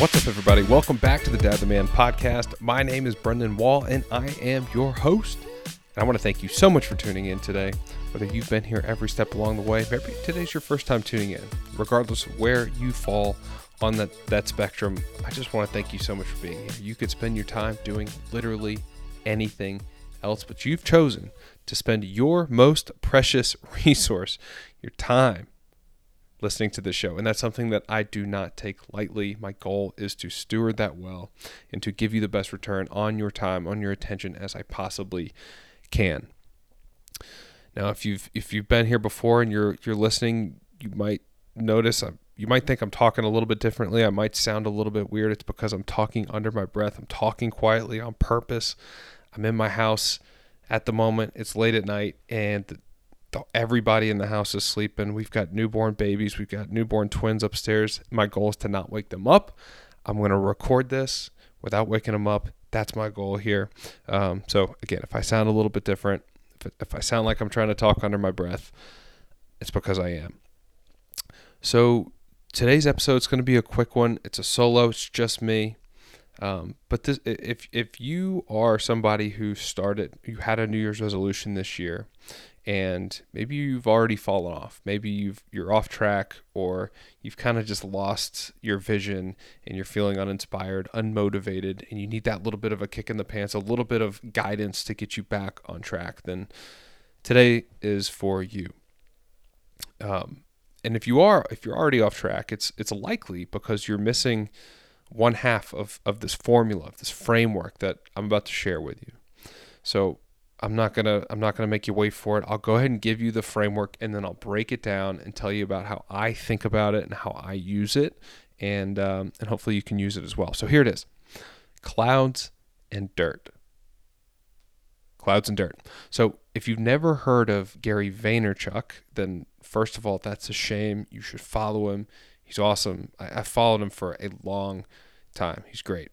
What's up, everybody? Welcome back to the Dad the Man podcast. My name is Brendan Wall, and I am your host. And I want to thank you so much for tuning in today. Whether you've been here every step along the way, maybe today's your first time tuning in, regardless of where you fall on that, that spectrum, I just want to thank you so much for being here. You could spend your time doing literally anything else, but you've chosen to spend your most precious resource, your time, listening to this show. And that's something that I do not take lightly. My goal is to steward that well and to give you the best return on your time, on your attention as I possibly can. Now, if you've if you've been here before and you're you're listening, you might notice I'm, you might think I'm talking a little bit differently. I might sound a little bit weird. It's because I'm talking under my breath. I'm talking quietly on purpose. I'm in my house at the moment. It's late at night and the, everybody in the house is sleeping. We've got newborn babies, we've got newborn twins upstairs. My goal is to not wake them up. I'm going to record this without waking them up. That's my goal here. Um, so, again, if I sound a little bit different, if, if I sound like I'm trying to talk under my breath, it's because I am. So, today's episode is going to be a quick one. It's a solo, it's just me. Um, but this, if if you are somebody who started, you had a New Year's resolution this year, and maybe you've already fallen off. Maybe you've you're off track or you've kind of just lost your vision and you're feeling uninspired unmotivated and you need that little bit of a kick in the pants a little bit of guidance to get you back on track then today is for you. Um, and if you are if you're already off track it's it's likely because you're missing one half of, of this formula of this framework that i'm about to share with you. So I'm not gonna I'm not gonna make you wait for it. I'll go ahead and give you the framework, and then I'll break it down and tell you about how I think about it and how I use it, and um, and hopefully you can use it as well. So here it is: clouds and dirt. Clouds and dirt. So if you've never heard of Gary Vaynerchuk, then first of all, that's a shame. You should follow him. He's awesome. I, I followed him for a long time. He's great.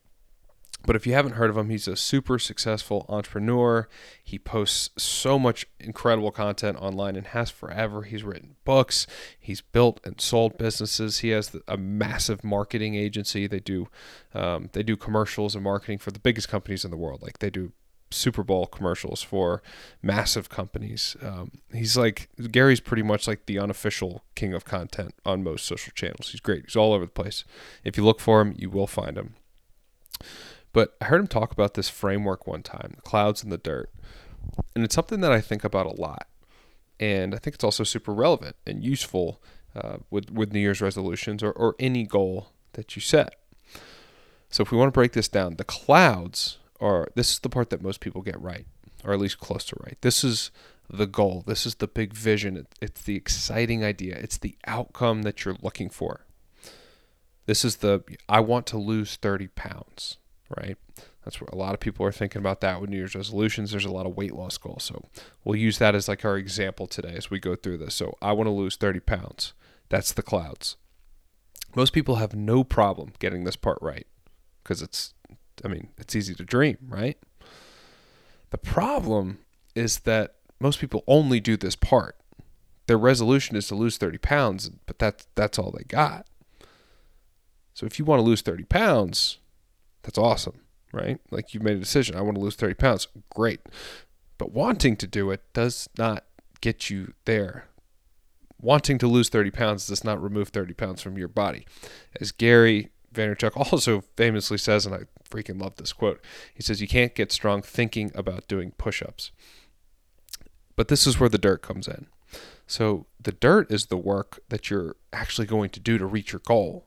But if you haven't heard of him, he's a super successful entrepreneur. He posts so much incredible content online and has forever. He's written books, he's built and sold businesses. He has a massive marketing agency. They do um, they do commercials and marketing for the biggest companies in the world. Like they do Super Bowl commercials for massive companies. Um, he's like Gary's pretty much like the unofficial king of content on most social channels. He's great. He's all over the place. If you look for him, you will find him. But I heard him talk about this framework one time, the clouds and the dirt. And it's something that I think about a lot. And I think it's also super relevant and useful uh, with, with New Year's resolutions or, or any goal that you set. So if we want to break this down, the clouds are this is the part that most people get right, or at least close to right. This is the goal. This is the big vision. it's the exciting idea. It's the outcome that you're looking for. This is the I want to lose 30 pounds right? That's what a lot of people are thinking about that with New Year's resolutions. There's a lot of weight loss goals. So we'll use that as like our example today as we go through this. So I want to lose 30 pounds. That's the clouds. Most people have no problem getting this part right because it's, I mean, it's easy to dream, right? The problem is that most people only do this part. Their resolution is to lose 30 pounds, but that's that's all they got. So if you want to lose 30 pounds, that's awesome, right? Like you've made a decision. I want to lose 30 pounds. Great. But wanting to do it does not get you there. Wanting to lose 30 pounds does not remove 30 pounds from your body. As Gary Vaynerchuk also famously says, and I freaking love this quote, he says, You can't get strong thinking about doing push ups. But this is where the dirt comes in. So the dirt is the work that you're actually going to do to reach your goal.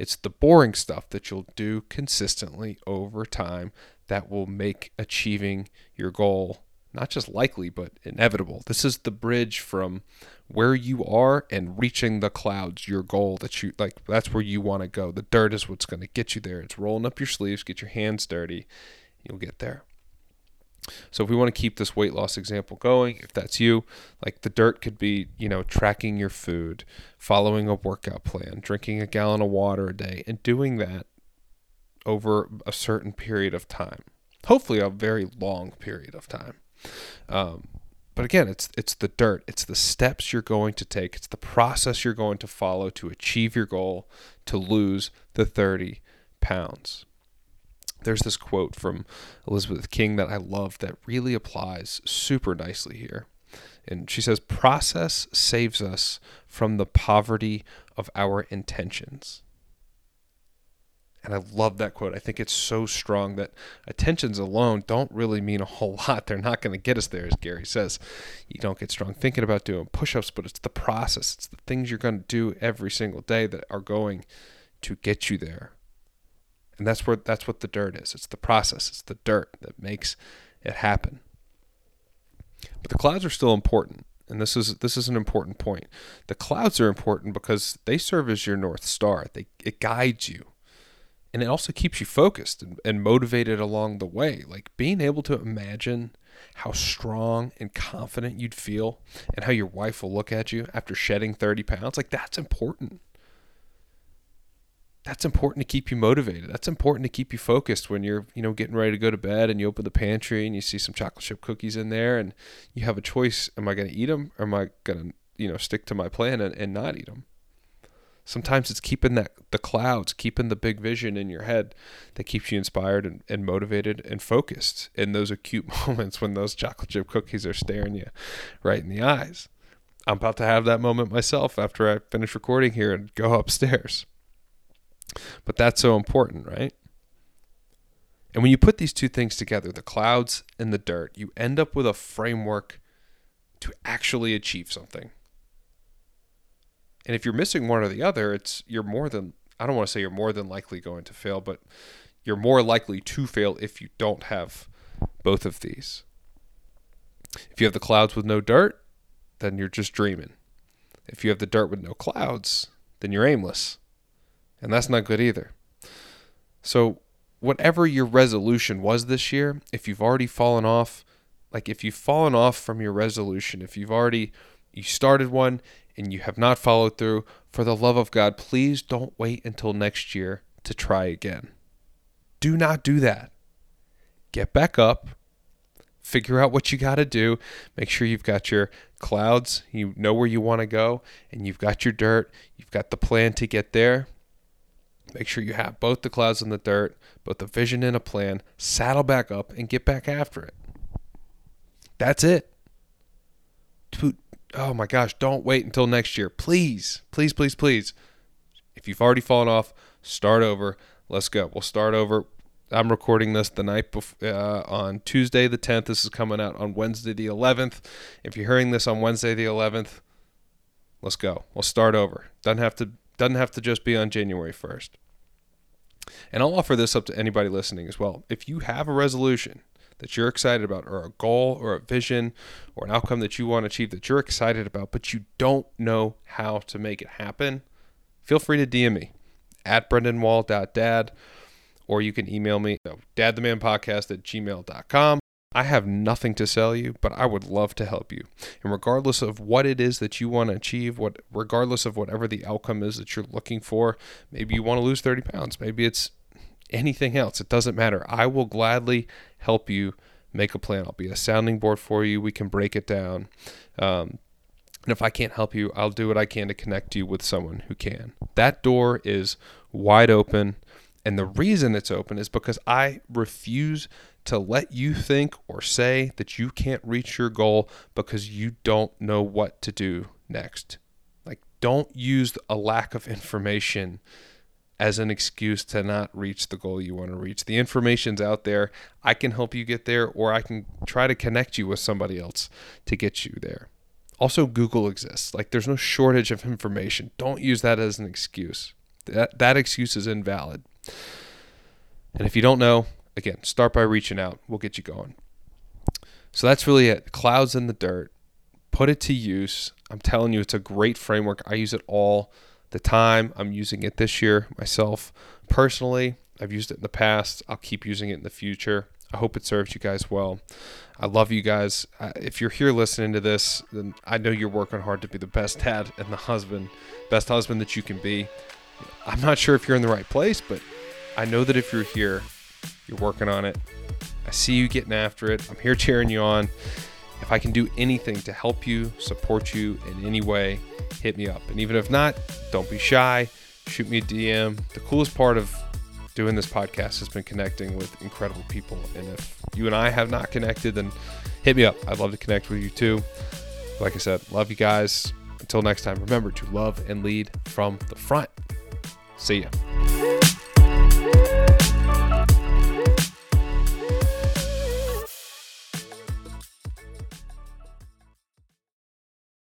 It's the boring stuff that you'll do consistently over time that will make achieving your goal not just likely, but inevitable. This is the bridge from where you are and reaching the clouds, your goal that you like, that's where you want to go. The dirt is what's going to get you there. It's rolling up your sleeves, get your hands dirty, you'll get there. So if we want to keep this weight loss example going, if that's you, like the dirt could be, you know, tracking your food, following a workout plan, drinking a gallon of water a day, and doing that over a certain period of time. Hopefully, a very long period of time. Um, but again, it's it's the dirt. It's the steps you're going to take. It's the process you're going to follow to achieve your goal to lose the 30 pounds. There's this quote from Elizabeth King that I love that really applies super nicely here. And she says, Process saves us from the poverty of our intentions. And I love that quote. I think it's so strong that attentions alone don't really mean a whole lot. They're not going to get us there, as Gary says. You don't get strong thinking about doing push ups, but it's the process, it's the things you're going to do every single day that are going to get you there. And that's where that's what the dirt is. It's the process, it's the dirt that makes it happen. But the clouds are still important. And this is this is an important point. The clouds are important because they serve as your north star. They it guides you and it also keeps you focused and, and, motivated along the way. Like being able to imagine how strong and confident you'd feel and how your wife will look at you after shedding 30 pounds, like that's important. That's important to keep you motivated. That's important to keep you focused when you're, you know, getting ready to go to bed and you open the pantry and you see some chocolate chip cookies in there and you have a choice. Am I going to eat them or am I going to, you know, stick to my plan and, and not eat them? Sometimes it's keeping that the clouds, keeping the big vision in your head that keeps you inspired and, and motivated and focused in those acute moments when those chocolate chip cookies are staring you right in the eyes. I'm about to have that moment myself after I finish recording here and go upstairs. But that's so important, right? And when you put these two things together, the clouds and the dirt, you end up with a framework to actually achieve something. And if you're missing one or the other, it's you're more than I don't want to say you're more than likely going to fail, but you're more likely to fail if you don't have both of these. If you have the clouds with no dirt, then you're just dreaming. If you have the dirt with no clouds, then you're aimless. And that's not good either. So, whatever your resolution was this year, if you've already fallen off, like if you've fallen off from your resolution, if you've already you started one and you have not followed through, for the love of God, please don't wait until next year to try again. Do not do that. Get back up, figure out what you got to do, make sure you've got your clouds, you know where you want to go, and you've got your dirt, you've got the plan to get there. Make sure you have both the clouds and the dirt, both the vision and a plan. Saddle back up and get back after it. That's it oh my gosh, don't wait until next year. Please, please, please, please. If you've already fallen off, start over. Let's go. We'll start over. I'm recording this the night before uh, on Tuesday the 10th. This is coming out on Wednesday the 11th. If you're hearing this on Wednesday the 11th, let's go. We'll start over. Doesn't have to doesn't have to just be on January 1st. And I'll offer this up to anybody listening as well. If you have a resolution that you're excited about, or a goal, or a vision, or an outcome that you want to achieve that you're excited about, but you don't know how to make it happen, feel free to DM me at brendanwall.dad, or you can email me, dadthemanpodcast at gmail.com. I have nothing to sell you, but I would love to help you. And regardless of what it is that you want to achieve, what regardless of whatever the outcome is that you're looking for, maybe you want to lose 30 pounds, maybe it's anything else. It doesn't matter. I will gladly help you make a plan. I'll be a sounding board for you. We can break it down. Um, and if I can't help you, I'll do what I can to connect you with someone who can. That door is wide open. And the reason it's open is because I refuse to let you think or say that you can't reach your goal because you don't know what to do next. Like, don't use a lack of information as an excuse to not reach the goal you want to reach. The information's out there. I can help you get there, or I can try to connect you with somebody else to get you there. Also, Google exists. Like, there's no shortage of information. Don't use that as an excuse. That, that excuse is invalid. And if you don't know, again, start by reaching out. We'll get you going. So that's really it. Clouds in the dirt. Put it to use. I'm telling you, it's a great framework. I use it all the time. I'm using it this year myself personally. I've used it in the past. I'll keep using it in the future. I hope it serves you guys well. I love you guys. Uh, if you're here listening to this, then I know you're working hard to be the best dad and the husband, best husband that you can be. I'm not sure if you're in the right place, but I know that if you're here, you're working on it. I see you getting after it. I'm here cheering you on. If I can do anything to help you, support you in any way, hit me up. And even if not, don't be shy. Shoot me a DM. The coolest part of doing this podcast has been connecting with incredible people. And if you and I have not connected, then hit me up. I'd love to connect with you too. Like I said, love you guys. Until next time, remember to love and lead from the front. See ya.